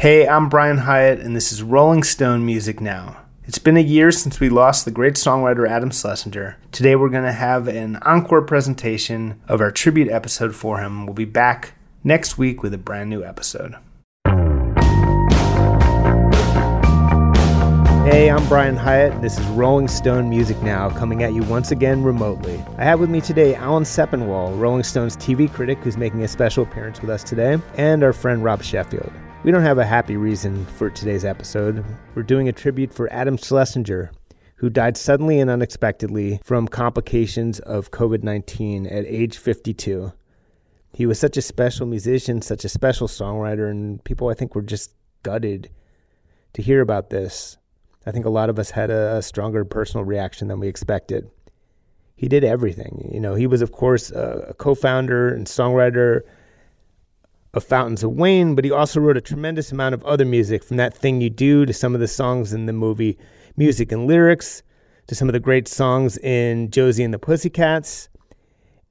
Hey, I'm Brian Hiatt, and this is Rolling Stone Music Now. It's been a year since we lost the great songwriter Adam Schlesinger. Today we're going to have an encore presentation of our tribute episode for him. We'll be back next week with a brand new episode. Hey, I'm Brian Hiatt. This is Rolling Stone Music Now, coming at you once again remotely. I have with me today Alan Sepinwall, Rolling Stone's TV critic, who's making a special appearance with us today, and our friend Rob Sheffield. We don't have a happy reason for today's episode. We're doing a tribute for Adam Schlesinger, who died suddenly and unexpectedly from complications of COVID 19 at age 52. He was such a special musician, such a special songwriter, and people I think were just gutted to hear about this. I think a lot of us had a, stronger personal reaction than we expected. He did everything. You know, he was, of course, a, a co founder and songwriter of Fountains of Wayne, but he also wrote a tremendous amount of other music, from That Thing You Do to some of the songs in the movie Music and Lyrics, to some of the great songs in Josie and the Pussycats.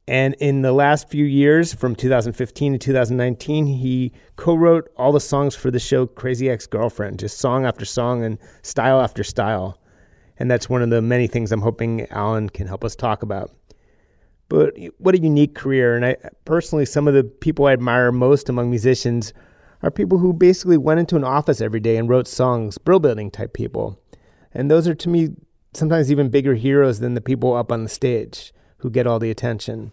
And in the last few years, from 2015 to 2019, he co wrote all the songs for the show Crazy Ex Girlfriend, just song after song and style after style. And that's one of the many things I'm hoping Alan can help us talk about. But what a unique career. And I personally, some of the people I admire most among musicians are people who basically went into an office every day and wrote songs, brill building type people. And those are to me sometimes even bigger heroes than the people up on the stage who get all the attention.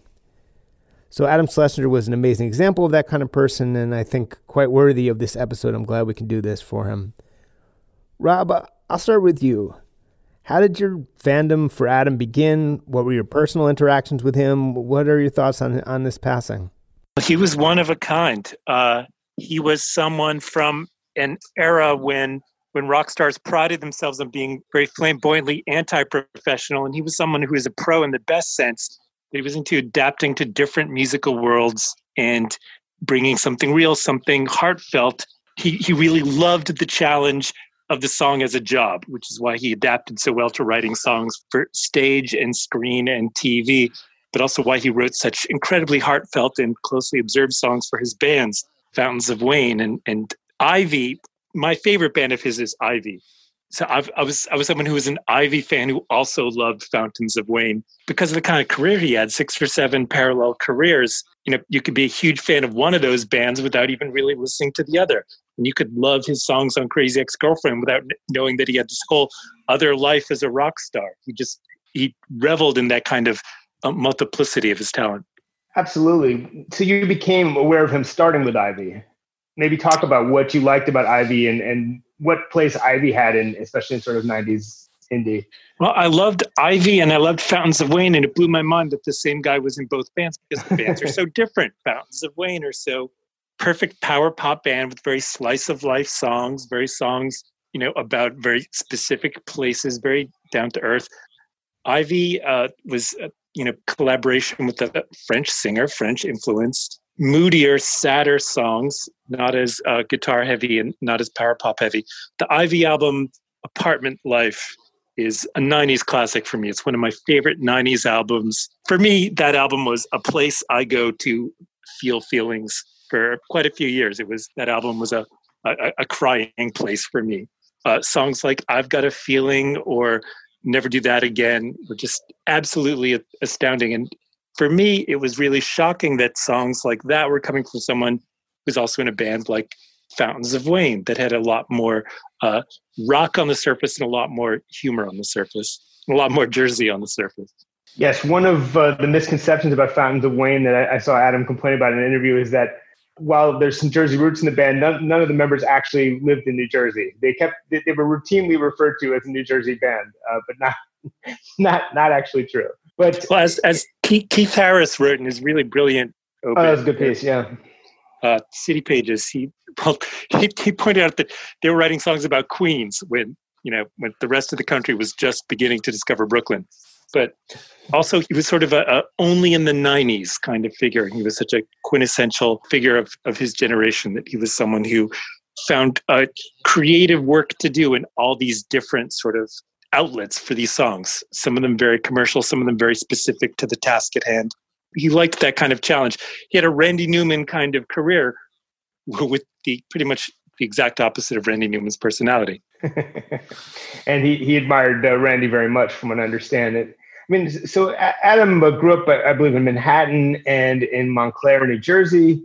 So Adam Schlesinger was an amazing example of that kind of person, and I think quite worthy of this episode. I'm glad we can do this for him. Rob, uh, I'll start with you. How did your fandom for Adam begin? What were your personal interactions with him? What are your thoughts on on this passing? He was one of a kind. Uh, he was someone from an era when when rock stars prided themselves on being very flamboyantly anti-professional, and he was someone who was a pro in the best sense. He was into adapting to different musical worlds and bringing something real, something heartfelt. He he really loved the challenge of the song as a job, which is why he adapted so well to writing songs for stage and screen and TV, but also why he wrote such incredibly heartfelt and closely observed songs for his bands, Fountains of Wayne and, and Ivy. My favorite band of his is Ivy. So I've, i was I was someone who was an Ivy fan who also loved Fountains of Wayne because of the kind of career he had, six or seven parallel careers. You know, you could be a huge fan of one of those bands without even really listening to the other and you could love his songs on Crazy Ex Girlfriend without knowing that he had this whole other life as a rock star. He just he reveled in that kind of uh, multiplicity of his talent. Absolutely. So you became aware of him starting with Ivy. Maybe talk about what you liked about Ivy and, and what place Ivy had in, especially in sort of 90s indie. Well, I loved Ivy and I loved Fountains of Wayne, and it blew my mind that the same guy was in both bands because the bands are so different. Fountains of Wayne are so perfect power pop band with very slice of life songs, very songs, you know, about very specific places, very down to earth. Ivy uh, was, uh, you know, collaboration with a French singer, French influenced, moodier, sadder songs, not as uh, guitar heavy and not as power pop heavy. The Ivy album, Apartment Life, is a 90s classic for me. It's one of my favorite 90s albums. For me, that album was a place I go to feel feelings for quite a few years. It was that album was a a, a crying place for me. Uh, songs like "I've Got a Feeling" or "Never Do That Again" were just absolutely astounding. And for me, it was really shocking that songs like that were coming from someone who's also in a band like Fountains of Wayne that had a lot more uh, rock on the surface and a lot more humor on the surface, a lot more Jersey on the surface. Yes, one of uh, the misconceptions about Fountains of Wayne that I, I, saw Adam complain about in an interview is that while there's some Jersey roots in the band, none, none of the members actually lived in New Jersey. They kept they, they were routinely referred to as a New Jersey band, uh, but not not not actually true. But well, as as Keith, Keith Harris wrote in his really brilliant, oh, that was a good piece, yeah. Uh, City Pages. He well, he, he pointed out that they were writing songs about Queens when you know when the rest of the country was just beginning to discover Brooklyn but also he was sort of a, a, only in the 90s kind of figure he was such a quintessential figure of, of his generation that he was someone who found a creative work to do in all these different sort of outlets for these songs some of them very commercial some of them very specific to the task at hand he liked that kind of challenge he had a randy newman kind of career with the pretty much the exact opposite of Randy Newman's personality. and he, he admired uh, Randy very much, from what I understand. It. I mean, so Adam uh, grew up, I believe, in Manhattan and in Montclair, New Jersey.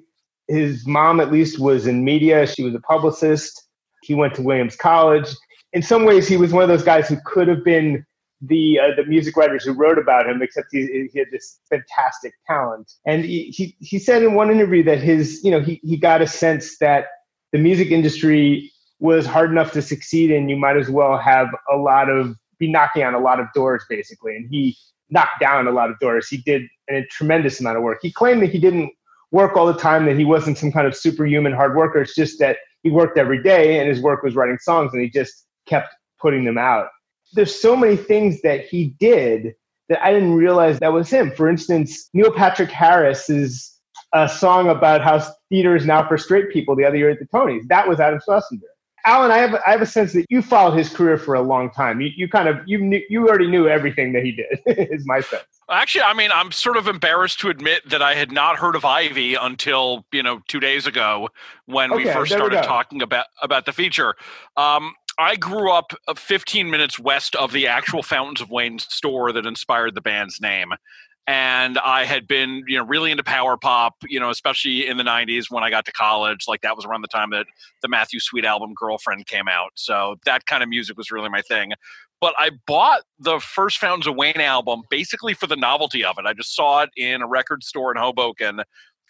His mom, at least, was in media. She was a publicist. He went to Williams College. In some ways, he was one of those guys who could have been the uh, the music writers who wrote about him, except he, he had this fantastic talent. And he, he, he said in one interview that his you know he he got a sense that the music industry was hard enough to succeed in. You might as well have a lot of be knocking on a lot of doors basically. And he knocked down a lot of doors. He did a tremendous amount of work. He claimed that he didn't work all the time, that he wasn't some kind of superhuman hard worker. It's just that he worked every day and his work was writing songs and he just kept putting them out there's so many things that he did that I didn't realize that was him. For instance, Neil Patrick Harris is a song about how theater is now for straight people the other year at the Tonys. That was Adam Schlesinger. Alan, I have I have a sense that you followed his career for a long time. You, you kind of you knew, you already knew everything that he did. is my sense. Actually, I mean, I'm sort of embarrassed to admit that I had not heard of Ivy until you know two days ago when okay, we first started we talking about about the feature. Um, I grew up uh, 15 minutes west of the actual Fountains of Wayne store that inspired the band's name. And I had been, you know, really into power pop, you know, especially in the 90s when I got to college. Like that was around the time that the Matthew Sweet album Girlfriend came out. So that kind of music was really my thing. But I bought the first Fountains of Wayne album basically for the novelty of it. I just saw it in a record store in Hoboken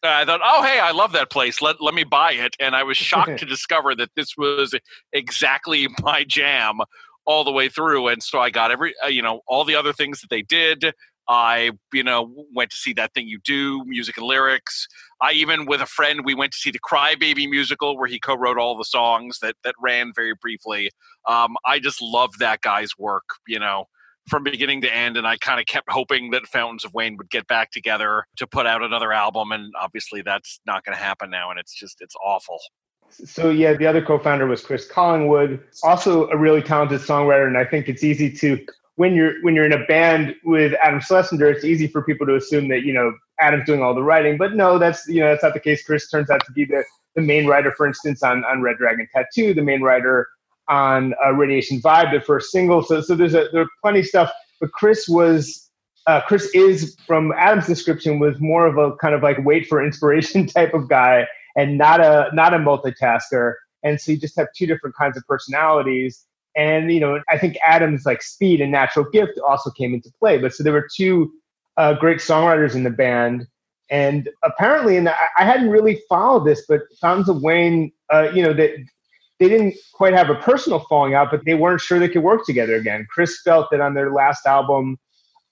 I thought, oh, hey, I love that place. Let, let me buy it. And I was shocked to discover that this was exactly my jam all the way through. And so I got every, uh, you know, all the other things that they did. I, you know, went to see that thing you do, music and lyrics. I even, with a friend, we went to see the Crybaby musical where he co-wrote all the songs that that ran very briefly. Um, I just loved that guy's work. You know, from beginning to end. And I kind of kept hoping that Fountains of Wayne would get back together to put out another album. And obviously, that's not going to happen now. And it's just, it's awful. So yeah, the other co-founder was Chris Collingwood, also a really talented songwriter, and I think it's easy to when you're when you're in a band with Adam Schlesinger, it's easy for people to assume that you know Adam's doing all the writing, but no, that's you know that's not the case. Chris turns out to be the the main writer, for instance, on on Red Dragon Tattoo, the main writer on uh, Radiation Vibe, the first single. So, so there's a, there are plenty of stuff. But Chris was, uh, Chris is from Adam's description was more of a kind of like wait for inspiration type of guy, and not a not a multitasker. And so you just have two different kinds of personalities. And you know, I think Adam's like speed and natural gift also came into play. But so there were two uh, great songwriters in the band. And apparently, and I hadn't really followed this, but Fountains of Wayne, uh, you know, that they didn't quite have a personal falling out, but they weren't sure they could work together again. Chris felt that on their last album,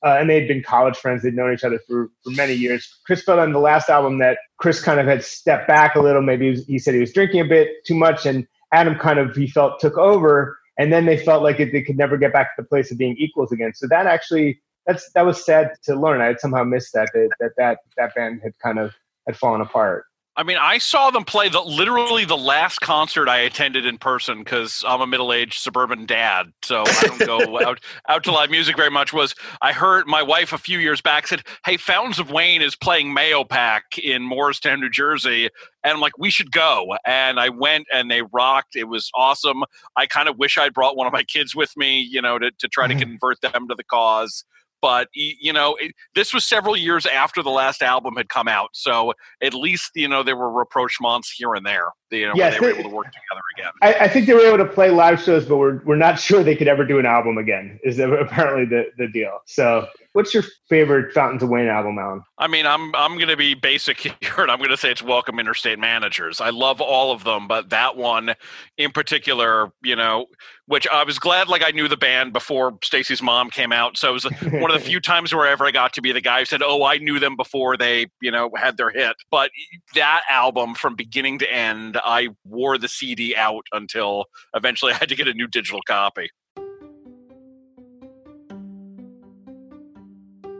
uh, and they'd been college friends, they'd known each other for, for many years. Chris felt on the last album that Chris kind of had stepped back a little. Maybe he, was, he said he was drinking a bit too much, and Adam kind of, he felt, took over. And then they felt like it, they could never get back to the place of being equals again. So that actually, that's that was sad to learn. I had somehow missed that that that that, that band had kind of had fallen apart. I mean, I saw them play the literally the last concert I attended in person because I'm a middle-aged suburban dad, so I don't go out out to live music very much. Was I heard my wife a few years back said, "Hey, Fountains of Wayne is playing Mayo PAC in Morristown, New Jersey," and I'm like, "We should go." And I went, and they rocked. It was awesome. I kind of wish I'd brought one of my kids with me, you know, to to try to mm-hmm. convert them to the cause but you know it, this was several years after the last album had come out so at least you know there were rapprochements here and there you know yes, they were able to work together again. I, I, think they were able to play live shows but we're, we're not sure they could ever do an album again is apparently the, the deal so What's your favorite Fountains of Wayne album, Alan? I mean, I'm I'm going to be basic here, and I'm going to say it's Welcome Interstate Managers. I love all of them, but that one in particular, you know, which I was glad like I knew the band before Stacy's mom came out, so it was one of the few times wherever I got to be the guy who said, "Oh, I knew them before they, you know, had their hit." But that album, from beginning to end, I wore the CD out until eventually I had to get a new digital copy.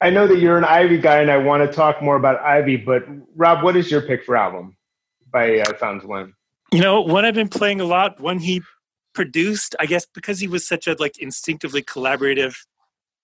I know that you're an Ivy guy, and I want to talk more about Ivy. But Rob, what is your pick for album by uh, Fountains? You know, one I've been playing a lot. One he produced, I guess, because he was such a like instinctively collaborative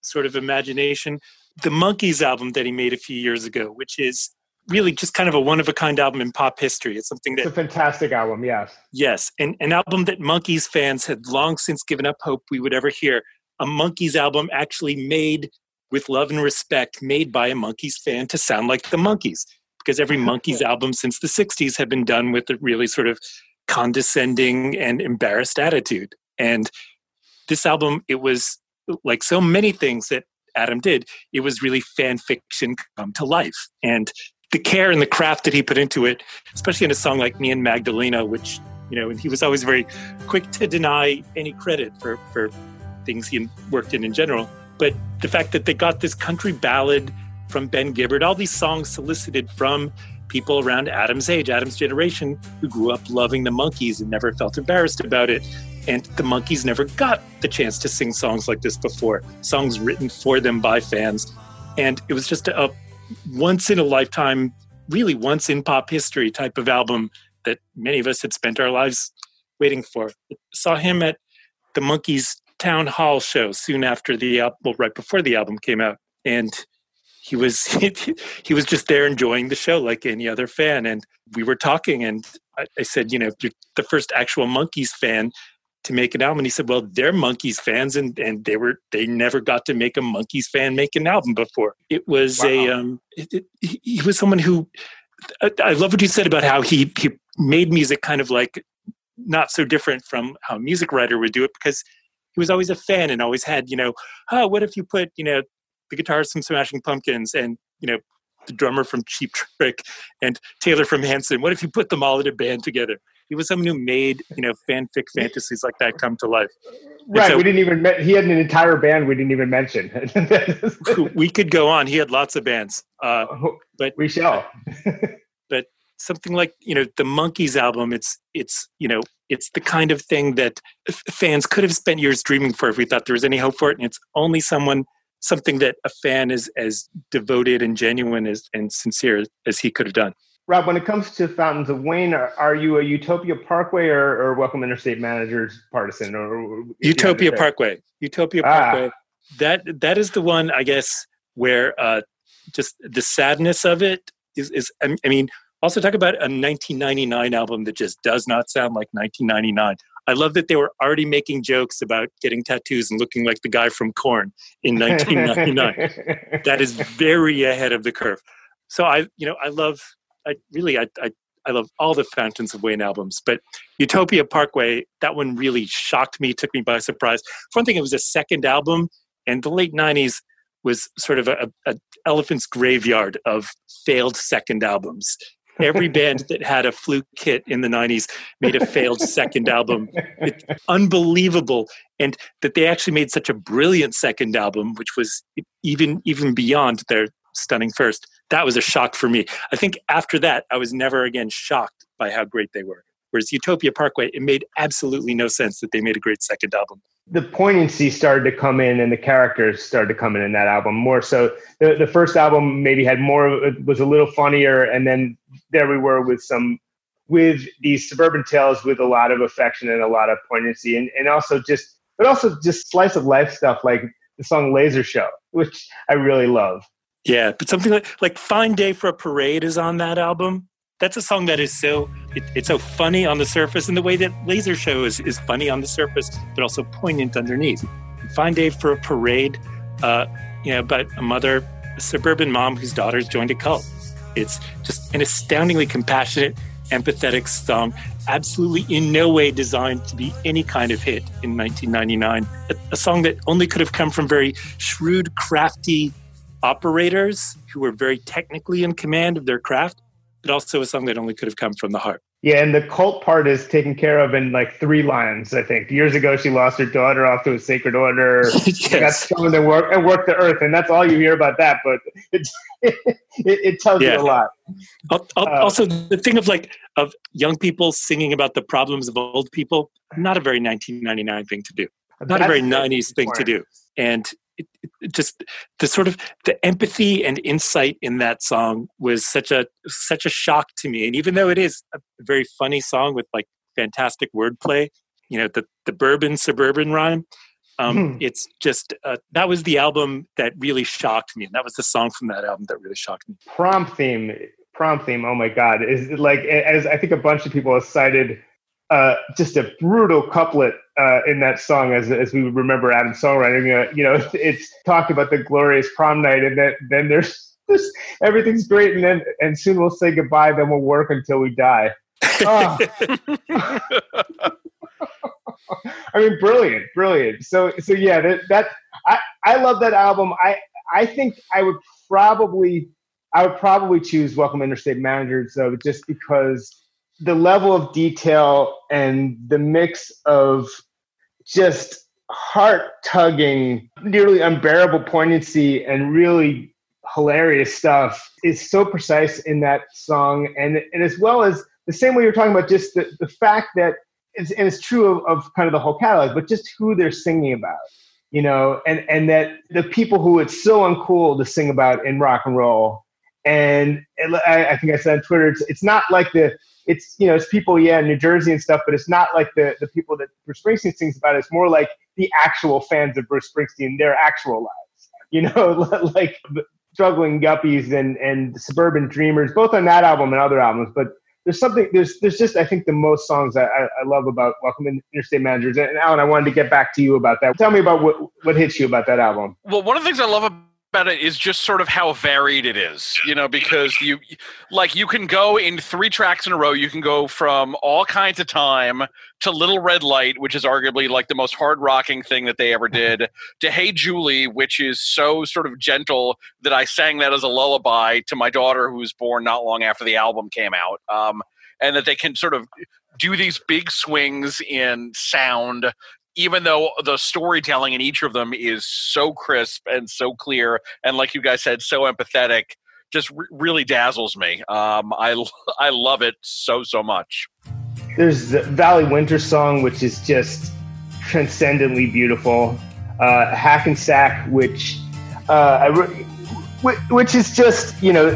sort of imagination. The Monkees album that he made a few years ago, which is really just kind of a one of a kind album in pop history. It's something that it's a fantastic album. Yes, yes, and an album that Monkees fans had long since given up hope we would ever hear. A Monkees album actually made with love and respect made by a Monkees fan to sound like the Monkees. Because every Monkees album since the 60s had been done with a really sort of condescending and embarrassed attitude. And this album it was like so many things that adam did it was really fan fiction come to life. And the care and the craft that he put into it especially in a song like me and magdalena which you know and he was always very quick to deny any credit for for things he worked in in general but the fact that they got this country ballad from Ben Gibbard, all these songs solicited from people around Adam's age, Adam's generation, who grew up loving the Monkees and never felt embarrassed about it. And the Monkees never got the chance to sing songs like this before, songs written for them by fans. And it was just a, once in a lifetime, really once in pop history type of album that many of us had spent our lives waiting for. Saw him at the Monkees town hall show soon after the album, well, right before the album came out, and he was he was just there enjoying the show like any other fan. And we were talking, and I, I said, you know, you're the first actual Monkees fan to make an album. And he said, well, they're Monkees fans, and and they were they never got to make a Monkees fan make an album before. It was wow. a um, it, it, he was someone who. I, I love what you said about how he he made music kind of like not so different from how a music writer would do it because he was always a fan and always had, you know, oh, what if you put, you know, the guitarist from Smashing Pumpkins and, you know, the drummer from Cheap Trick and Taylor from Hanson. What if you put them all in a band together? He was someone who made, you know, fanfic fantasies like that come to life. right. So, we didn't even, he had an entire band we didn't even mention. we could go on. He had lots of bands. Uh, oh, but we shall. something like you know the monkees album it's it's you know it's the kind of thing that fans could have spent years dreaming for if we thought there was any hope for it and it's only someone something that a fan is as devoted and genuine as and sincere as he could have done. Rob when it comes to fountains of wayne are, are you a utopia parkway or, or welcome interstate managers partisan or utopia parkway. Utopia ah. parkway. That that is the one i guess where uh just the sadness of it is, is I mean, also, talk about a 1999 album that just does not sound like 1999. I love that they were already making jokes about getting tattoos and looking like the guy from Korn in 1999. that is very ahead of the curve. So I, you know, I love, I really, I, I, I love all the Fountains of Wayne albums, but Utopia Parkway, that one really shocked me, took me by surprise. For one thing, it was a second album, and the late 90s was sort of a, a elephant's graveyard of failed second albums every band that had a fluke kit in the 90s made a failed second album it's unbelievable and that they actually made such a brilliant second album which was even even beyond their stunning first that was a shock for me. I think after that, I was never again shocked by how great they were. Whereas Utopia Parkway, it made absolutely no sense that they made a great second album. The poignancy started to come in, and the characters started to come in in that album more so. The the first album maybe had more, it was a little funnier, and then there we were with some with these suburban tales with a lot of affection and a lot of poignancy, and and also just but also just slice of life stuff like the song Laser Show, which I really love. Yeah, but something like like Fine Day for a Parade is on that album. That's a song that is so it, it's so funny on the surface, and the way that Laser Show is is funny on the surface, but also poignant underneath. Fine Day for a Parade, uh, you know, but a mother, a suburban mom whose daughters joined a cult. It's just an astoundingly compassionate, empathetic song, absolutely in no way designed to be any kind of hit in 1999. A, a song that only could have come from very shrewd, crafty operators who were very technically in command of their craft, but also a song that only could have come from the heart. Yeah, and the cult part is taken care of in like three lines. I think years ago she lost her daughter off to a sacred order. yes. Got someone to work and work the earth, and that's all you hear about that. But it, it, it tells yeah. you a lot. Uh, also, the thing of like of young people singing about the problems of old people, not a very 1999 thing to do. Not a very 90s thing to do. And it, it just the sort of the empathy and insight in that song was such a such a shock to me. And even though it is a very funny song with like fantastic wordplay you know the the bourbon suburban rhyme um, mm. it's just uh, that was the album that really shocked me. And that was the song from that album that really shocked me. Prom theme prom theme oh my god is like as i think a bunch of people have cited uh, just a brutal couplet uh, in that song as, as we remember Adam's songwriting. Uh, you know, it's talked about the glorious prom night, and then then there's just everything's great, and then and soon we'll say goodbye. Then we'll work until we die. Oh. I mean, brilliant, brilliant. So so yeah, that that I I love that album. I I think I would probably I would probably choose Welcome Interstate Managers though, just because the level of detail and the mix of just heart tugging, nearly unbearable poignancy and really hilarious stuff is so precise in that song. And, and as well as the same way you're talking about just the, the fact that it's, and it's true of, of kind of the whole catalog, but just who they're singing about, you know, and, and that the people who it's so uncool to sing about in rock and roll. And I, I think I said on Twitter, it's, it's not like the, it's you know it's people yeah in New Jersey and stuff, but it's not like the the people that Bruce Springsteen sings about. It's more like the actual fans of Bruce Springsteen, their actual lives. You know, like struggling guppies and and suburban dreamers, both on that album and other albums. But there's something there's there's just I think the most songs I, I love about Welcome in Interstate Managers. And Alan, I wanted to get back to you about that. Tell me about what what hits you about that album. Well, one of the things I love about about it is just sort of how varied it is, you know, because you like you can go in three tracks in a row. You can go from all kinds of time to Little Red Light, which is arguably like the most hard rocking thing that they ever did, to Hey Julie, which is so sort of gentle that I sang that as a lullaby to my daughter who was born not long after the album came out. Um, and that they can sort of do these big swings in sound even though the storytelling in each of them is so crisp and so clear, and like you guys said, so empathetic, just re- really dazzles me. Um, I I love it so so much. There's the Valley Winter song, which is just transcendently beautiful. Uh, Hackensack, which uh, re- which is just you know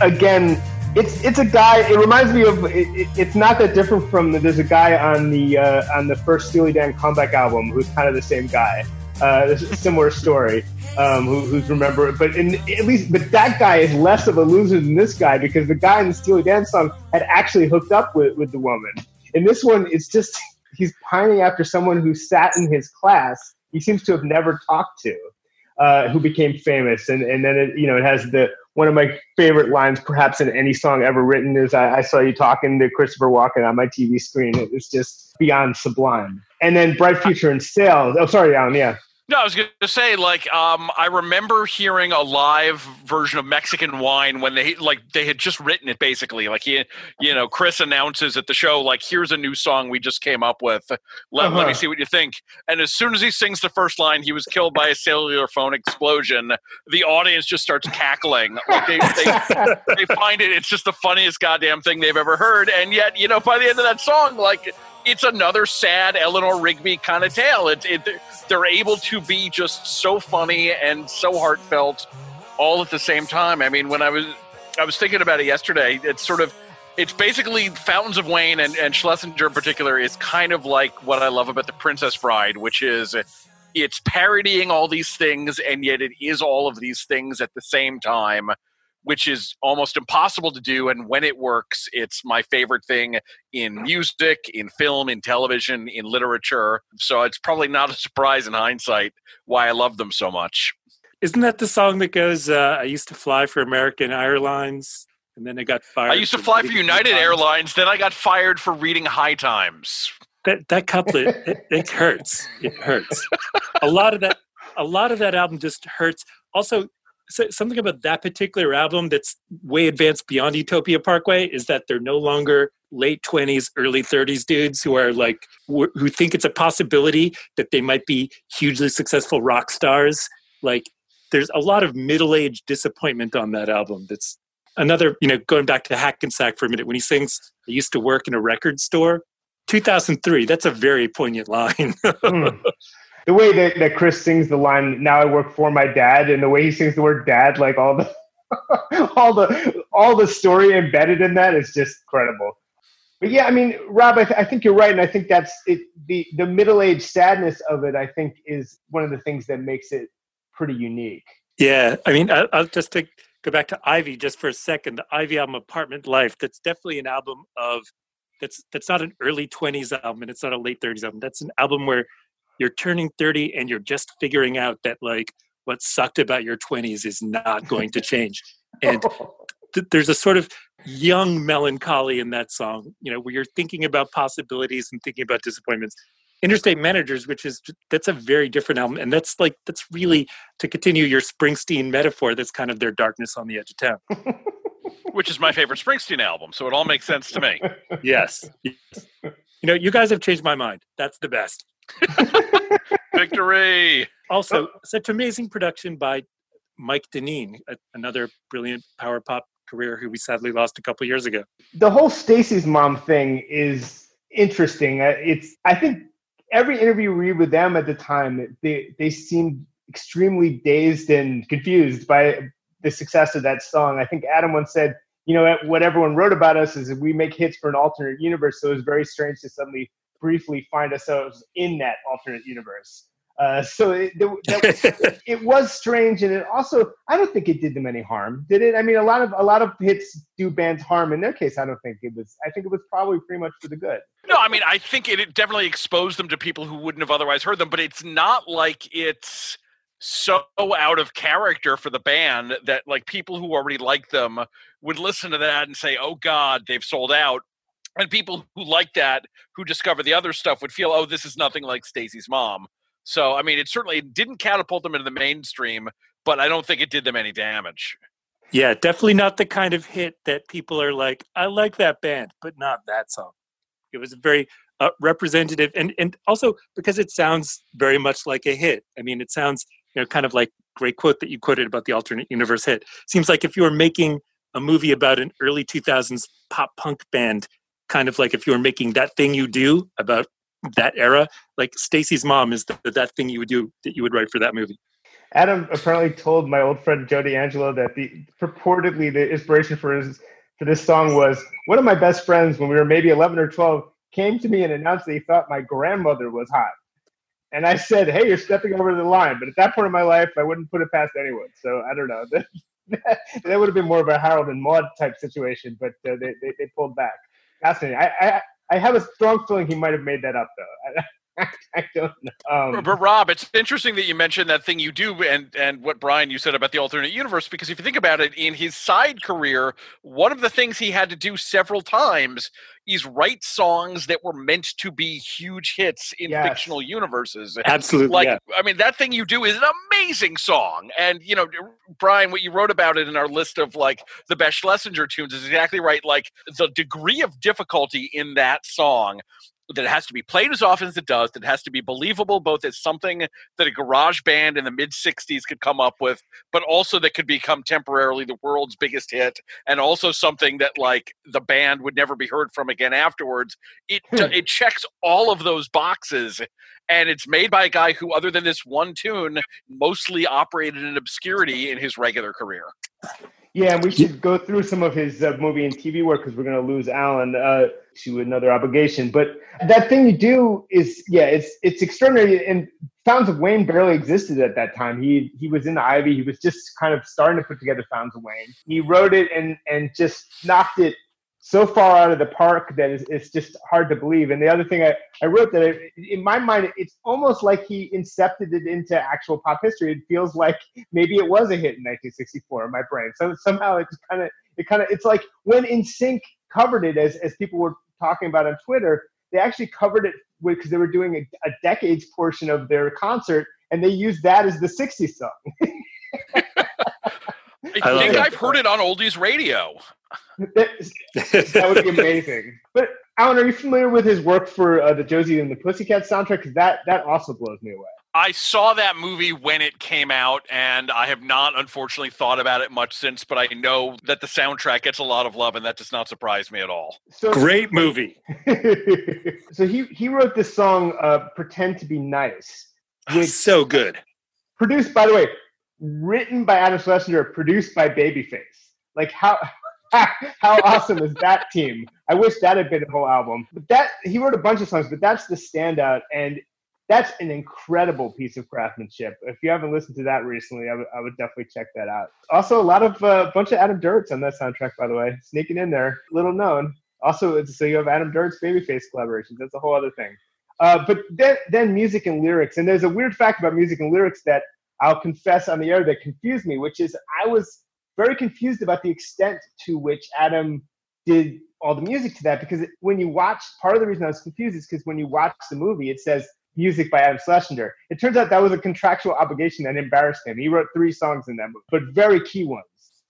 again it's it's a guy. It reminds me of. It, it's not that different from. The, There's a guy on the uh, on the first Steely Dan comeback album who's kind of the same guy. Uh, a similar story. Um, who, who's remember, but in, at least, but that guy is less of a loser than this guy because the guy in the Steely Dan song had actually hooked up with, with the woman. In this one, it's just he's pining after someone who sat in his class. He seems to have never talked to, uh, who became famous, and and then it, you know it has the one of my favorite lines, perhaps in any song ever written, is I, I, saw you talking to Christopher Walken on my TV screen. It was just beyond sublime. And then Bright Future and Sales. Oh, sorry, Alan. Yeah. No, I was going to say, like, um, I remember hearing a live version of Mexican Wine when they like they had just written it. Basically, like he, you know, Chris announces at the show, like, "Here's a new song we just came up with. Let, uh-huh. let me uh-huh. see what you think." And as soon as he sings the first line, he was killed by a cellular phone explosion. The audience just starts cackling. Like they, they, they find it. It's just the funniest goddamn thing they've ever heard. And yet, you know, by the end of that song, like it's another sad Eleanor Rigby kind of tale. It, it, they're able to be just so funny and so heartfelt all at the same time. I mean, when I was I was thinking about it yesterday, it's sort of it's basically Fountains of Wayne and, and Schlesinger in particular is kind of like what I love about the Princess Bride, which is it's parodying all these things and yet it is all of these things at the same time which is almost impossible to do. And when it works, it's my favorite thing in music, in film, in television, in literature. So it's probably not a surprise in hindsight why I love them so much. Isn't that the song that goes, uh, I used to fly for American Airlines? And then I got fired. I used to fly for United Airlines. Then I got fired for reading High Times. That that couplet, it, it hurts. It hurts. a lot of that, a lot of that album just hurts. Also, something about that particular album that's way advanced beyond Utopia Parkway is that they're no longer late 20s early 30s dudes who are like who think it's a possibility that they might be hugely successful rock stars. Like there's a lot of middle-aged disappointment on that album that's another you know going back to hackensack for a minute when he sings i used to work in a record store. 2003 that's a very poignant line. Mm the way that, that Chris sings the line, now I work for my dad, and the way he sings the word dad, like all the all the all the story embedded in that is just incredible. But yeah, I mean, Rob, I, th- I think you're right, and I think that's it. The the middle age sadness of it, I think, is one of the things that makes it pretty unique. Yeah, I mean, I, will just take, go back to Ivy just for a second. The Ivy album, Apartment Life. That's definitely an album of that's that's not an early 20s album, and it's not a late 30s album. That's an album where you're turning 30 and you're just figuring out that like what sucked about your 20s is not going to change. And th- there's a sort of young melancholy in that song you know where you're thinking about possibilities and thinking about disappointments. Interstate managers which is that's a very different album and that's like that's really to continue your springsteen metaphor that's kind of their darkness on the edge of town. Which is my favorite springsteen album so it all makes sense to me. Yes. yes. You know you guys have changed my mind. That's the best Victory! Also, such amazing production by Mike Denneen, another brilliant power pop career who we sadly lost a couple years ago. The whole Stacy's mom thing is interesting. Uh, it's I think every interview we read with them at the time, they they seemed extremely dazed and confused by the success of that song. I think Adam once said, you know, what everyone wrote about us is we make hits for an alternate universe. So it was very strange to suddenly briefly find ourselves in that alternate universe. Uh, so it, that, it was strange, and it also I don't think it did them any harm, did it? I mean, a lot of a lot of hits do bands harm. In their case, I don't think it was. I think it was probably pretty much for the good. No, I mean, I think it, it definitely exposed them to people who wouldn't have otherwise heard them. But it's not like it's so out of character for the band that like people who already like them would listen to that and say, "Oh God, they've sold out." And people who like that who discover the other stuff would feel oh this is nothing like stacy's mom. So i mean it certainly didn't catapult them into the mainstream but i don't think it did them any damage. Yeah definitely not the kind of hit that people are like i like that band but not that song. It was very uh, representative and and also because it sounds very much like a hit. I mean it sounds you know kind of like great quote that you quoted about the alternate universe hit. Seems like if you were making a movie about an early 2000s pop punk band kind of like if you were making that thing you do about that era, like Stacy's mom is the, that thing you would do that you would write for that movie. Adam apparently told my old friend Joe D'Angelo that the purportedly the inspiration for his for this song was one of my best friends when we were maybe 11 or 12 came to me and announced that he thought my grandmother was hot. And I said, "Hey, you're stepping over the line." But at that point in my life, I wouldn't put it past anyone. So I don't know. that would have been more of a Harold and Maude type situation, but uh, they, they, they pulled back fascinating. I, I I have a strong feeling he might have made that up though. I don't know. Um, but Rob, it's interesting that you mentioned that thing you do, and and what Brian you said about the alternate universe, because if you think about it, in his side career, one of the things he had to do several times is write songs that were meant to be huge hits in yes. fictional universes. Absolutely, like yeah. I mean, that thing you do is an amazing song, and you know, Brian, what you wrote about it in our list of like the best Schlesinger tunes is exactly right. Like the degree of difficulty in that song that it has to be played as often as it does, that it has to be believable both as something that a garage band in the mid 60s could come up with, but also that could become temporarily the world's biggest hit, and also something that like the band would never be heard from again afterwards. It, hmm. it checks all of those boxes, and it's made by a guy who, other than this one tune, mostly operated in obscurity in his regular career. Yeah, and we should go through some of his uh, movie and TV work because we're going to lose Alan uh, to another obligation. But that thing you do is, yeah, it's it's extraordinary. And Fountains of Wayne barely existed at that time. He he was in the Ivy. He was just kind of starting to put together Fountains of Wayne. He wrote it and and just knocked it so far out of the park that it's, it's just hard to believe. And the other thing I, I wrote that it, in my mind, it's almost like he incepted it into actual pop history. It feels like maybe it was a hit in 1964 in my brain. So somehow it's kind of, it kind of, it's like when NSYNC covered it as, as people were talking about on Twitter, they actually covered it because they were doing a, a decades portion of their concert and they used that as the 60s song. I, I think I've heard it on oldies radio. That, that would be amazing. But Alan, are you familiar with his work for uh, the Josie and the Pussycat soundtrack? Because that that also blows me away. I saw that movie when it came out, and I have not, unfortunately, thought about it much since. But I know that the soundtrack gets a lot of love, and that does not surprise me at all. So, Great movie. so he he wrote this song, uh, "Pretend to Be Nice," which so good. Produced, by the way, written by Adam Schlesinger, produced by Babyface. Like how how awesome is that team? I wish that had been a whole album. But that he wrote a bunch of songs, but that's the standout, and that's an incredible piece of craftsmanship. If you haven't listened to that recently, I would, would definitely check that out. Also, a lot of a uh, bunch of Adam Duritz on that soundtrack, by the way, sneaking in there, little known. Also, so you have Adam Duritz Babyface collaborations. That's a whole other thing. Uh, but then, then music and lyrics, and there's a weird fact about music and lyrics that I'll confess on the air that confused me, which is I was very confused about the extent to which Adam did all the music to that because when you watch, part of the reason I was confused is because when you watch the movie, it says music by Adam Schlesinger. It turns out that was a contractual obligation that embarrassed him. He wrote three songs in that movie, but very key ones,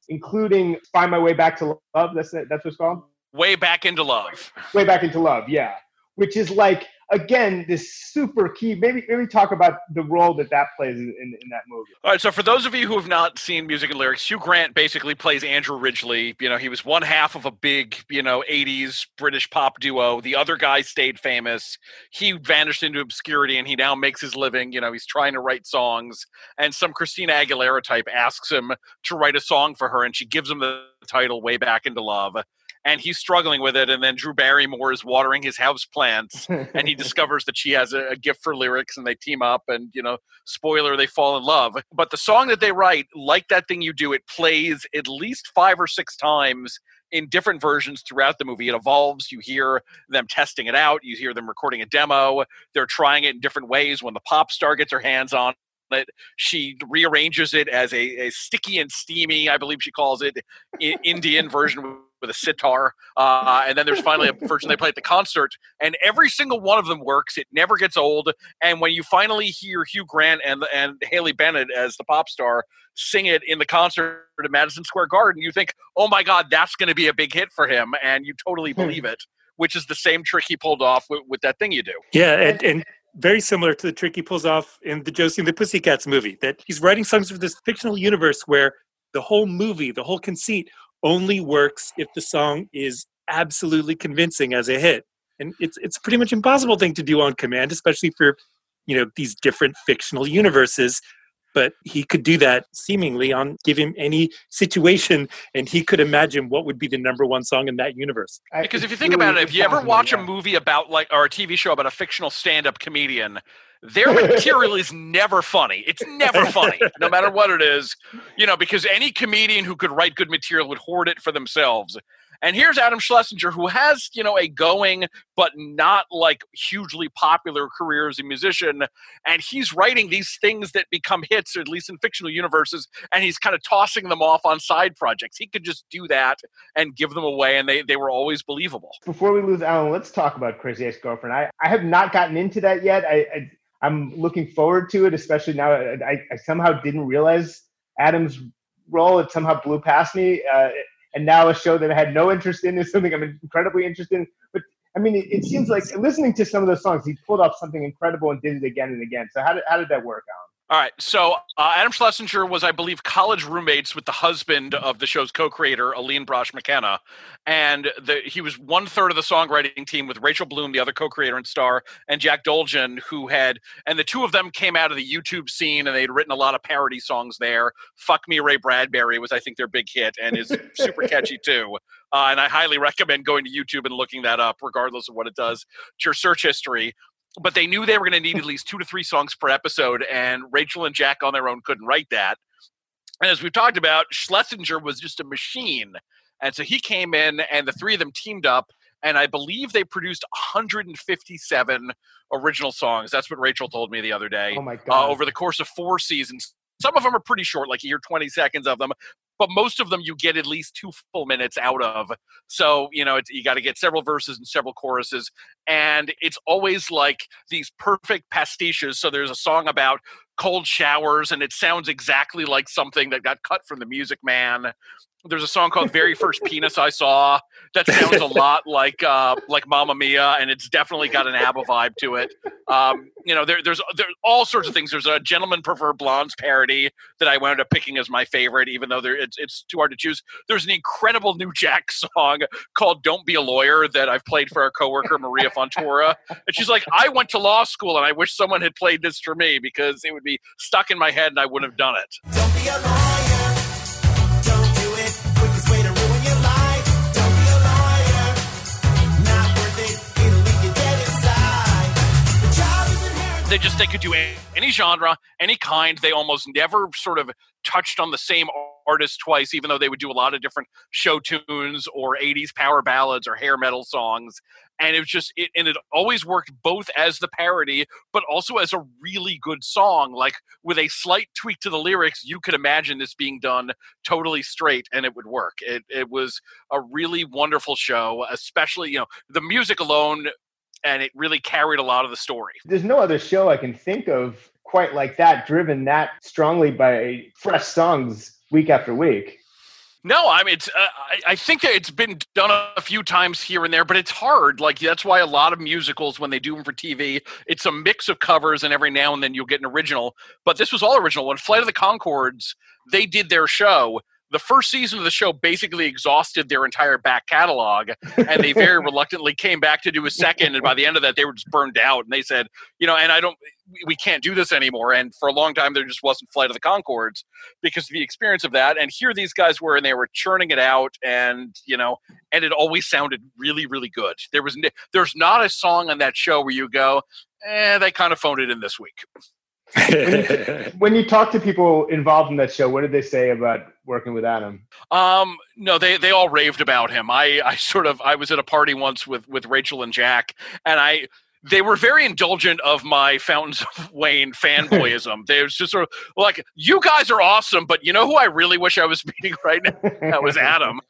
including "Find My Way Back to Love." That's it. that's what it's called. Way back into love. Way back into love. Yeah, which is like again this super key maybe maybe talk about the role that that plays in, in, that movie. All right so for those of you who have not seen music and lyrics hugh grant basically plays andrew ridgeley you know he was one half of a big you know 80s british pop duo. The other guy stayed famous. He vanished into obscurity and he now makes his living. You know he's trying to write songs. And some christina aguilera type asks him to write a song for her and she gives him the title way back into love and he's struggling with it. And then Drew Barrymore is watering his house plants, and he discovers that she has a, a, gift for lyrics, and they team up. And you know, spoiler, they fall in love. But the song that they write, like that thing you do, it plays at least five or six times in different versions throughout the movie. It evolves. You hear them testing it out. You hear them recording a demo. They're trying it in different ways. When the pop star gets her hands on it. She rearranges it as a, a, sticky and steamy, I believe she calls it, Indian version with a sitar. Uh, and then there's finally a version they play at the concert, and every single one of them works. It never gets old. And when you finally hear Hugh Grant and and Haley Bennett as the pop star sing it in the concert at Madison Square Garden, you think, "Oh my God, that's going to be a big hit for him," and you totally hmm. believe it. Which is the same trick he pulled off with, with that thing you do. Yeah, and, and very similar to the trick he pulls off in the Josie and the Pussycats movie. That he's writing songs for this fictional universe where the whole movie, the whole conceit only works if the song is absolutely convincing as a hit. And it's it's pretty much impossible thing to do on command, especially for you know these different fictional universes. But he could do that seemingly on give him any situation, and he could imagine what would be the number one song in that universe. Because if you think about it, if you ever watch a movie about like or a TV show about a fictional stand-up comedian, their material is never funny. It's never funny, no matter what it is. You know, because any comedian who could write good material would hoard it for themselves. And here's Adam Schlesinger, who has, you know, a going but not like hugely popular career as a musician. And he's writing these things that become hits, or at least in fictional universes, and he's kind of tossing them off on side projects. He could just do that and give them away, and they, they were always believable. Before we lose Alan, let's talk about Crazy Ex Girlfriend. I, I have not gotten into that yet. I, I I'm looking forward to it, especially now. I, I somehow didn't realize Adam's role. It somehow blew past me. Uh, and now a show that I had no interest in is something I'm incredibly interested in. But I mean, it, it seems like listening to some of those songs, he pulled off something incredible and did it again and again. So how did, how did that work out? All right. So uh, Adam Schlesinger was, I believe, college roommates with the husband of the show's co-creator, Aline Brosh McKenna, and the, he was one third of the songwriting team with Rachel Bloom, the other co-creator and star, and Jack Dolgen, who had, and the two of them came out of the YouTube scene, and they'd written a lot of parody songs there. "Fuck Me, Ray Bradbury" was, I think, their big hit, and is super catchy too. Uh, and I highly recommend going to YouTube and looking that up, regardless of what it does to your search history but they knew they were going to need at least two to three songs per episode, and Rachel and Jack on their own couldn't write that. And as we've talked about, Schlesinger was just a machine. And so he came in, and the three of them teamed up, and I believe they produced 157 original songs. That's what Rachel told me the other day. Oh my god! Uh, over the course of four seasons, some of them are pretty short, like you hear 20 seconds of them, but most of them you get at least two full minutes out of. So, you know, you got to get several verses and several choruses. And it's always like these perfect pastiches. So there's a song about cold showers, and it sounds exactly like something that got cut from the Music Man there's a song called "Very First Penis I Saw" that sounds a lot like uh, like Mamma Mia, and it's definitely got an ABBA vibe to it. Um, you know, there, there's there's all sorts of things. There's a "Gentlemen Prefer Blondes" parody that I wound up picking as my favorite, even though there, it's it's too hard to choose. There's an incredible New Jack song called "Don't Be a Lawyer" that I've played for our coworker Maria Fontoura, and she's like, "I went to law school, and I wish someone had played this for me because it would be stuck in my head, and I wouldn't have done it." They just they could do any genre, any kind. They almost never sort of touched on the same artist twice, even though they would do a lot of different show tunes or 80s power ballads or hair metal songs. And it was just, it, and it always worked both as the parody, but also as a really good song. Like with a slight tweak to the lyrics, you could imagine this being done totally straight and it would work. It, it was a really wonderful show, especially, you know, the music alone and it really carried a lot of the story. There's no other show I can think of quite like that, driven that strongly by fresh songs week after week. No, I mean, it's, uh, I, I, think it's been done a few times here and there, but it's hard. Like, that's why a lot of musicals, when they do them for TV, it's a mix of covers, and every now and then you'll get an original. But this was all original. When Flight of the Conchords, they did their show, the first season of the show basically exhausted their entire back catalog and they very reluctantly came back to do a second and by the end of that they were just burned out and they said you know and i don't we can't do this anymore and for a long time there just wasn't flight of the conchords because of the experience of that and here these guys were and they were churning it out and you know and it always sounded really really good. There was there's not a song on that show where you go eh they kind of phoned it in this week when, you, when, you, talk to people involved in that show, what did they say about working with Adam? Um, no, they they all raved about him. I I sort of I was at a party once with with Rachel and Jack, and I they were very indulgent of my Fountains of Wayne fanboyism. they was just sort of like, "You guys are awesome, but you know who I really wish I was meeting right now? That was Adam."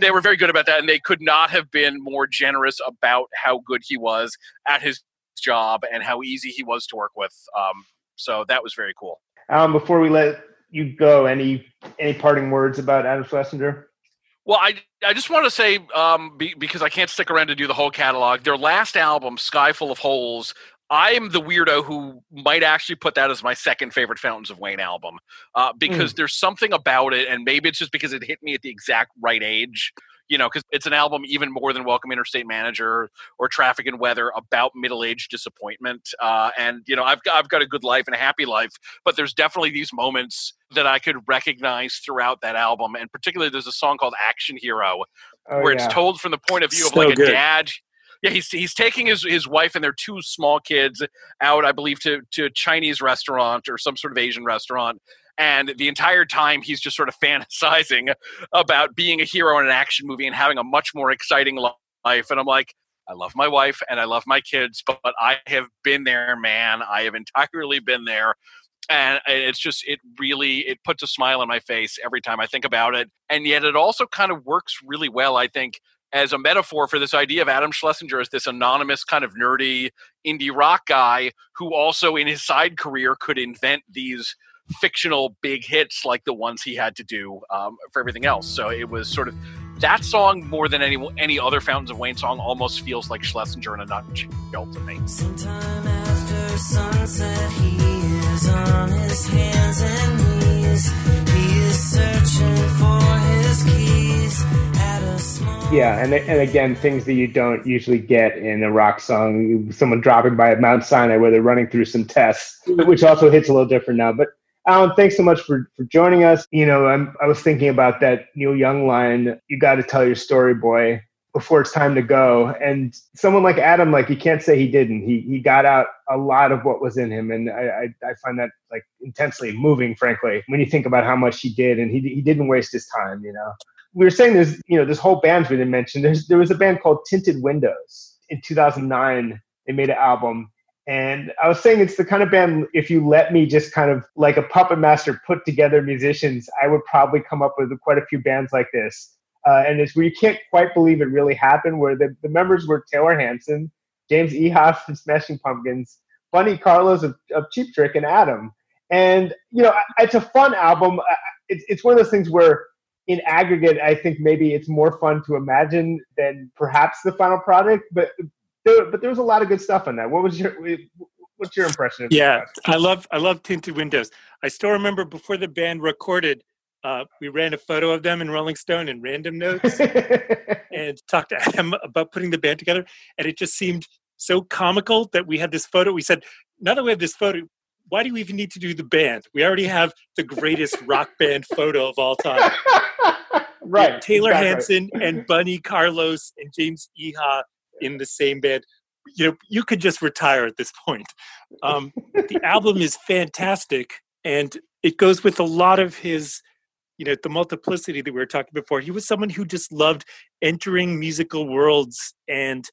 they were very good about that, and they could not have been more generous about how good he was at his job and how easy he was to work with. Um, so that was very cool. Um, before we let you go, any any parting words about Adam Schlesinger? Well, I I just want to say um, be, because I can't stick around to do the whole catalog. Their last album, Sky Full of Holes, I'm the weirdo who might actually put that as my second favorite Fountains of Wayne album uh, because mm. there's something about it, and maybe it's just because it hit me at the exact right age you know, because it's an album even more than Welcome Interstate Manager or Traffic and Weather about middle aged disappointment. Uh, and you know, I've got, I've got a good life and a happy life, but there's definitely these moments that I could recognize throughout that album. And particularly, there's a song called Action Hero, oh, where yeah. it's told from the point of view so of like a dad yeah, he's he's taking his his wife and their two small kids out, I believe, to to a Chinese restaurant or some sort of Asian restaurant, And the entire time, he's just sort of fantasizing about being a hero in an action movie and having a much more exciting life. And I'm like, I love my wife and I love my kids, but, I have been there, man. I have entirely been there and it's just it really it puts a smile on my face every time i think about it and yet it also kind of works really well i think as a metaphor for this idea of adam schlesinger as this anonymous kind of nerdy indie rock guy who also in his side career could invent these fictional big hits like the ones he had to do um, for everything else so it was sort of that song more than any any other Fountains of Wayne song almost feels like Schlesinger in a nutshell to me. Sometime after sunset, he is on his hands and knees. He is searching for his keys. Yeah, and and again, things that you don't usually get in a rock song. Someone dropping by at Mount Sinai where they're running through some tests, which also hits a little different now. But Alan, thanks so much for, for joining us. You know, I'm, I was thinking about that Neil Young line, you got to tell your story, boy, before it's time to go. And someone like Adam, like you can't say he didn't. He, he got out a lot of what was in him. And I, I, I find that like intensely moving, frankly, when you think about how much he did and he, he didn't waste his time, you know. We were saying there's, you know, this whole band we didn't mention. There's, there was a band called Tinted Windows in 2009. They made an album and I was saying it's the kind of band, if you let me just kind of like a puppet master put together musicians, I would probably come up with quite a few bands like this. Uh, and it's where you can't quite believe it really happened, where the, the members were Taylor Hanson, James Iha from Smashing Pumpkins, Bunny Carlos of, of Cheap Trick, and Adam. And, you know, it's a fun album. It's, it's one of those things where, in aggregate, I think maybe it's more fun to imagine than perhaps the final product. But there, but there was a lot of good stuff in that. What was your what's your impression? yeah, I love I love tinted windows. I still remember before the band recorded, uh, we ran a photo of them in Rolling Stone in Random Notes and talked to Adam about putting the band together, and it just seemed so comical that we had this photo. We said, now that we have this photo, why do we even need to do the band? We already have the greatest rock band photo of all time. right. Taylor exactly. Hanson and Bunny Carlos and James Iha in the same band you know you could just retire at this point. Um, the album is fantastic and it goes with a lot of his you know the multiplicity that we were talking before. He was someone who just loved entering musical worlds and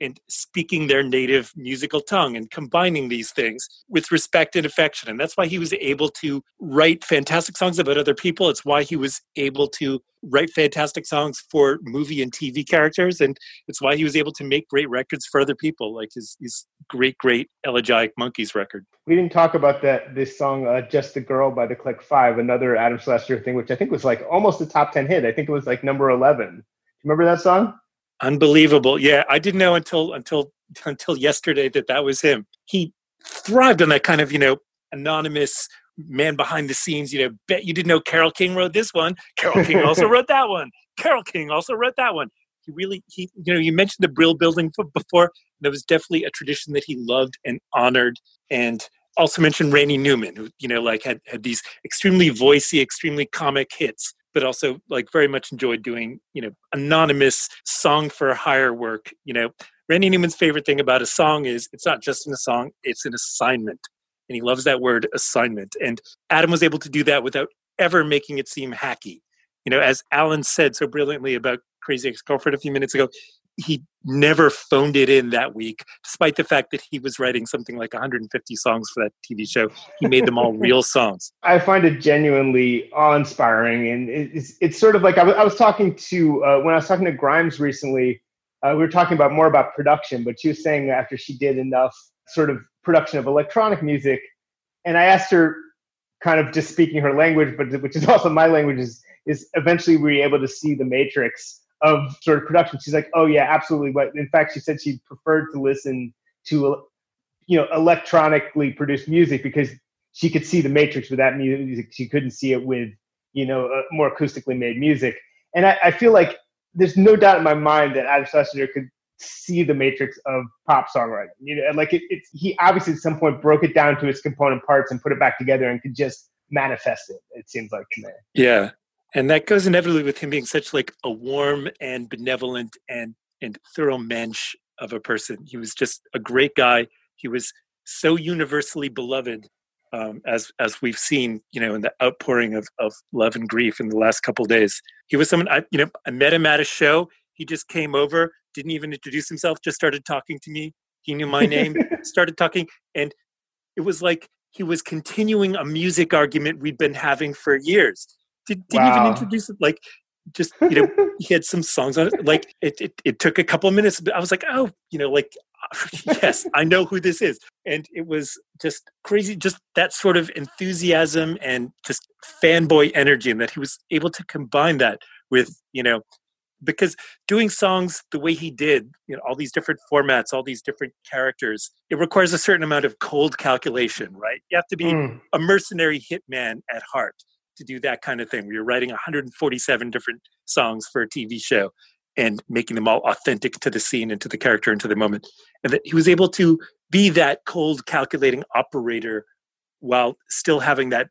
and speaking their native musical tongue and combining these things with respect and affection. And that's why he was able to write fantastic songs about other people. It's why he was able to write fantastic songs for movie and TV characters. And it's why he was able to make great records for other people, like his, his great, great Elegiac Monkees record. We didn't talk about that this song, uh, Just the Girl by the Click Five, another Adam Schlesinger thing, which I think was like almost a top 10 hit. I think it was like number 11. Remember that song? Unbelievable. Yeah, I didn't know until until until yesterday that that was him. He thrived on that kind of, you know, anonymous man behind the scenes, you know, bet you didn't know Carole King wrote this one. Carole King also wrote that one. Carole King also wrote that one. He really he you know, you mentioned the Brill building before. That was definitely a tradition that he loved and honored and also mentioned Randy Newman, who, you know, like had, had these extremely voicey, extremely comic hits but also like very much enjoyed doing you know anonymous song for hire work you know. Randy newman's favorite thing about a song is it's not just in a song it's an assignment and he loves that word assignment and adam was able to do that without ever making it seem hacky. You know as alan said so brilliantly about crazy ex-girlfriend a few minutes ago he never phoned it in that week, despite the fact that he was writing something like 150 songs for that TV show. He made them all real songs. I find it genuinely awe-inspiring, and it's it's sort of like I was, talking to uh, when I was talking to Grimes recently. Uh, we were talking about more about production, but she was saying after she did enough sort of production of electronic music, and I asked her, kind of just speaking her language, but which is also my language, is is eventually we were able to see the Matrix of sort of production. She's like, oh yeah, absolutely. But in fact, she said she preferred to listen to, you know, electronically produced music because she could see the matrix with that music. She couldn't see it with, you know, uh, more acoustically made music. And I, I, feel like there's no doubt in my mind that Adam Schlesinger could see the matrix of pop songwriting. You know, like it, it's he obviously at some point broke it down to its component parts and put it back together and could just manifest it. It seems like to me. Yeah, and that goes inevitably with him being such like a warm and benevolent and and thorough mensch of a person. He was just a great guy. He was so universally beloved um, as as we've seen, you know, in the outpouring of, of love and grief in the last couple days. He was someone I, you know, I met him at a show. He just came over, didn't even introduce himself, just started talking to me. He knew my name, started talking, and it was like he was continuing a music argument we'd been having for years. Did, not wow. even introduce it. Like just you know he had some songs on it like it, it, it took a couple of minutes but i was like oh you know like yes i know who this is and it was just crazy just that sort of enthusiasm and just fanboy energy and that he was able to combine that with you know because doing songs the way he did you know all these different formats all these different characters it requires a certain amount of cold calculation right you have to be mm. a mercenary hitman at heart to do that kind of thing where you're writing 147 different songs for a TV show and making them all authentic to the scene and to the character and to the moment. And that he was able to be that cold, calculating operator while still having that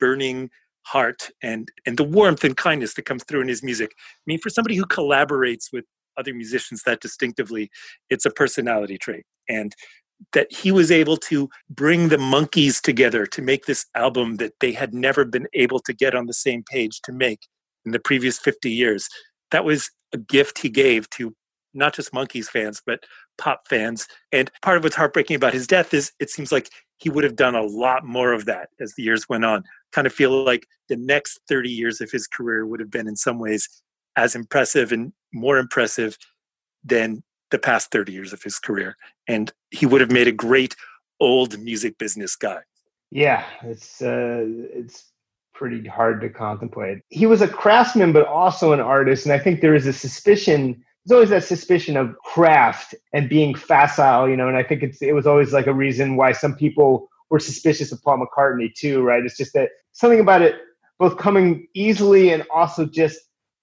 burning heart and and the warmth and kindness that comes through in his music. I mean, for somebody who collaborates with other musicians that distinctively, it's a personality trait. And that he was able to bring the monkees together to make this album that they had never been able to get on the same page to make in the previous 50 years. That was a gift he gave to not just monkees fans, but pop fans. And part of what's heartbreaking about his death is it seems like he would have done a lot more of that as the years went on. Kind of feel like the next 30 years of his career would have been in some ways as impressive and more impressive than the past 30 years of his career. And he would have made a great old music business guy. Yeah, it's uh, it's pretty hard to contemplate. He was a craftsman, but also an artist, and I think there is a suspicion. There's always that suspicion of craft and being facile, you know. And I think it's it was always like a reason why some people were suspicious of Paul McCartney too, right? It's just that something about it both coming easily and also just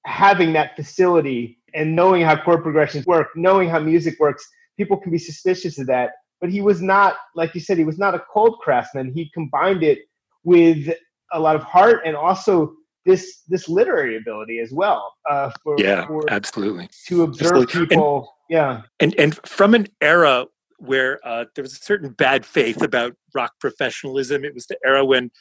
having that facility and knowing how chord progressions work, knowing how music works, people can be suspicious of that. But he was not, like you said, he was not a cold craftsman. He combined it with a lot of heart and also this this literary ability as well. Uh, for, yeah, for, absolutely. To observe absolutely. people, and, yeah, and and from an era where uh, there was a certain bad faith about rock professionalism. It was the era when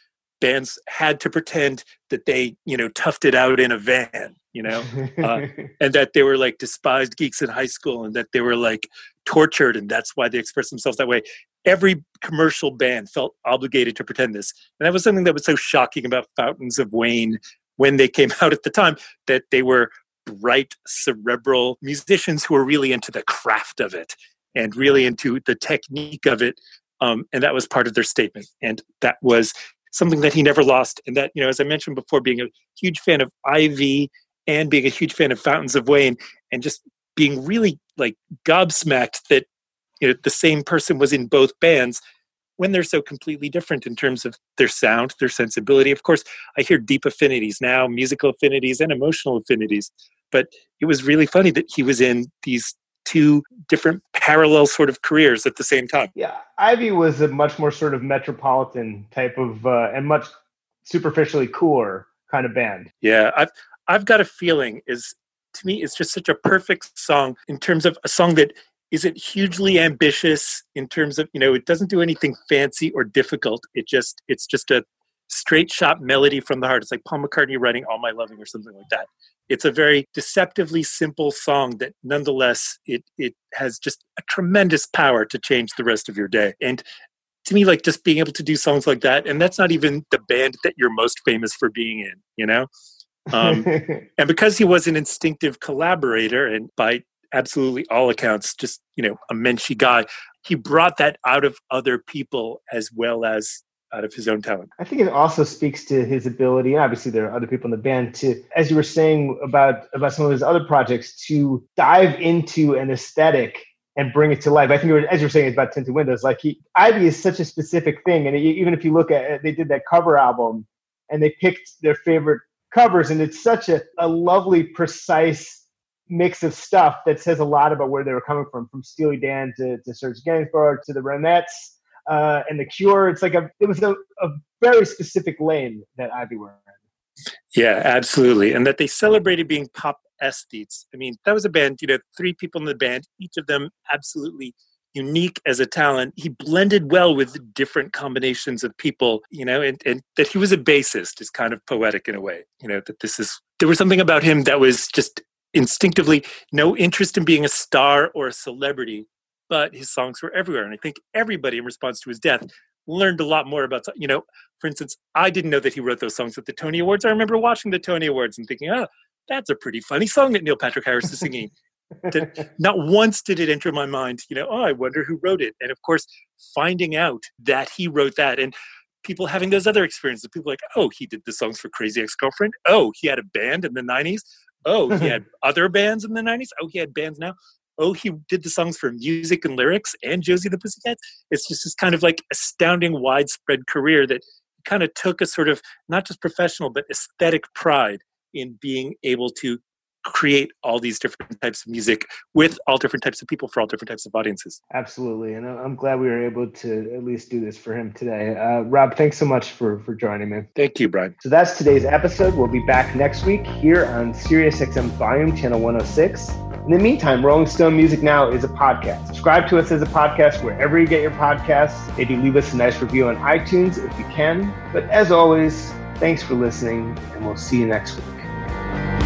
bands had to pretend that they, you know, toughed it out in a van you know, uh, and that they were like despised geeks in high school and that they were like tortured and that's why they expressed themselves that way. Every commercial band felt obligated to pretend this. And that was something that was so shocking about Fountains of Wayne when they came out at the time that they were bright, cerebral musicians who were really into the craft of it and really into the technique of it. Um, and that was part of their statement. And that was something that he never lost. And that, you know, as I mentioned before, being a huge fan of Ivy and being a huge fan of Fountains of Wayne and just being really like gobsmacked that you know the same person was in both bands when they're so completely different in terms of their sound, their sensibility. Of course, I hear deep affinities now, musical affinities and emotional affinities. But it was really funny that he was in these two different parallel sort of careers at the same time. Yeah, Ivy was a much more sort of metropolitan type of uh, and much superficially cooler kind of band. Yeah, I've I've got a feeling is to me it's just such a perfect song in terms of a song that isn't hugely ambitious in terms of you know it doesn't do anything fancy or difficult it just it's just a straight shot melody from the heart. It's like paul mccartney writing all my loving or something like that. It's a very deceptively simple song that nonetheless it it has just a tremendous power to change the rest of your day. And to me like just being able to do songs like that and that's not even the band that you're most famous for being in you know? Um, and because he was an instinctive collaborator and by absolutely all accounts, just, you know, a menschy guy, he brought that out of other people as well as out of his own talent. I think it also speaks to his ability. And obviously, there are other people in the band to, as you were saying about about some of his other projects, to dive into an aesthetic and bring it to life. I think, was, as you were saying, it's about tinted windows. Like he, Ivy is such a specific thing, and even if you look at, they did that cover album, and they picked their favorite covers, and it's such a, a lovely, precise mix of stuff that says a lot about where they were coming from, from Steely Dan to, to Serge Gainsbourg to the Ronettes uh, and the Cure. It's like a it was a, a very specific lane that Ivy were in. Yeah, absolutely, and that they celebrated being pop aesthetes. I mean, that was a band. You know, three people in the band, each of them absolutely unique as a talent. He blended well with different combinations of people, you know, and, and that he was a bassist is kind of poetic in a way, you know, that this is, there was something about him that was just instinctively no interest in being a star or a celebrity, but his songs were everywhere. And I think everybody in response to his death learned a lot more about, you know, for instance, I didn't know that he wrote those songs at the Tony Awards. I remember watching the Tony Awards and thinking, oh, that's a pretty funny song that Neil Patrick Harris is singing. not once did it enter my mind, you know, oh, I wonder who wrote it. And of course, finding out that he wrote that and people having those other experiences, people like, oh, he did the songs for Crazy Ex Girlfriend. Oh, he had a band in the 90s. Oh, he had other bands in the 90s. Oh, he had bands now. Oh, he did the songs for music and lyrics and Josie the Pussycats. It's just this kind of like astounding widespread career that kind of took a sort of not just professional but aesthetic pride in being able to create all these different types of music with all different types of people for all different types of audiences. Absolutely, and I'm glad we were able to at least do this for him today. Uh, Rob, thanks so much for for joining me. Thank you, Brian. So that's today's episode. We'll be back next week here on SiriusXM Volume Channel 106. In the meantime, Rolling Stone Music Now is a podcast. Subscribe to us as a podcast wherever you get your podcasts. Maybe leave us a nice review on iTunes if you can. But as always, thanks for listening, and we'll see you next week.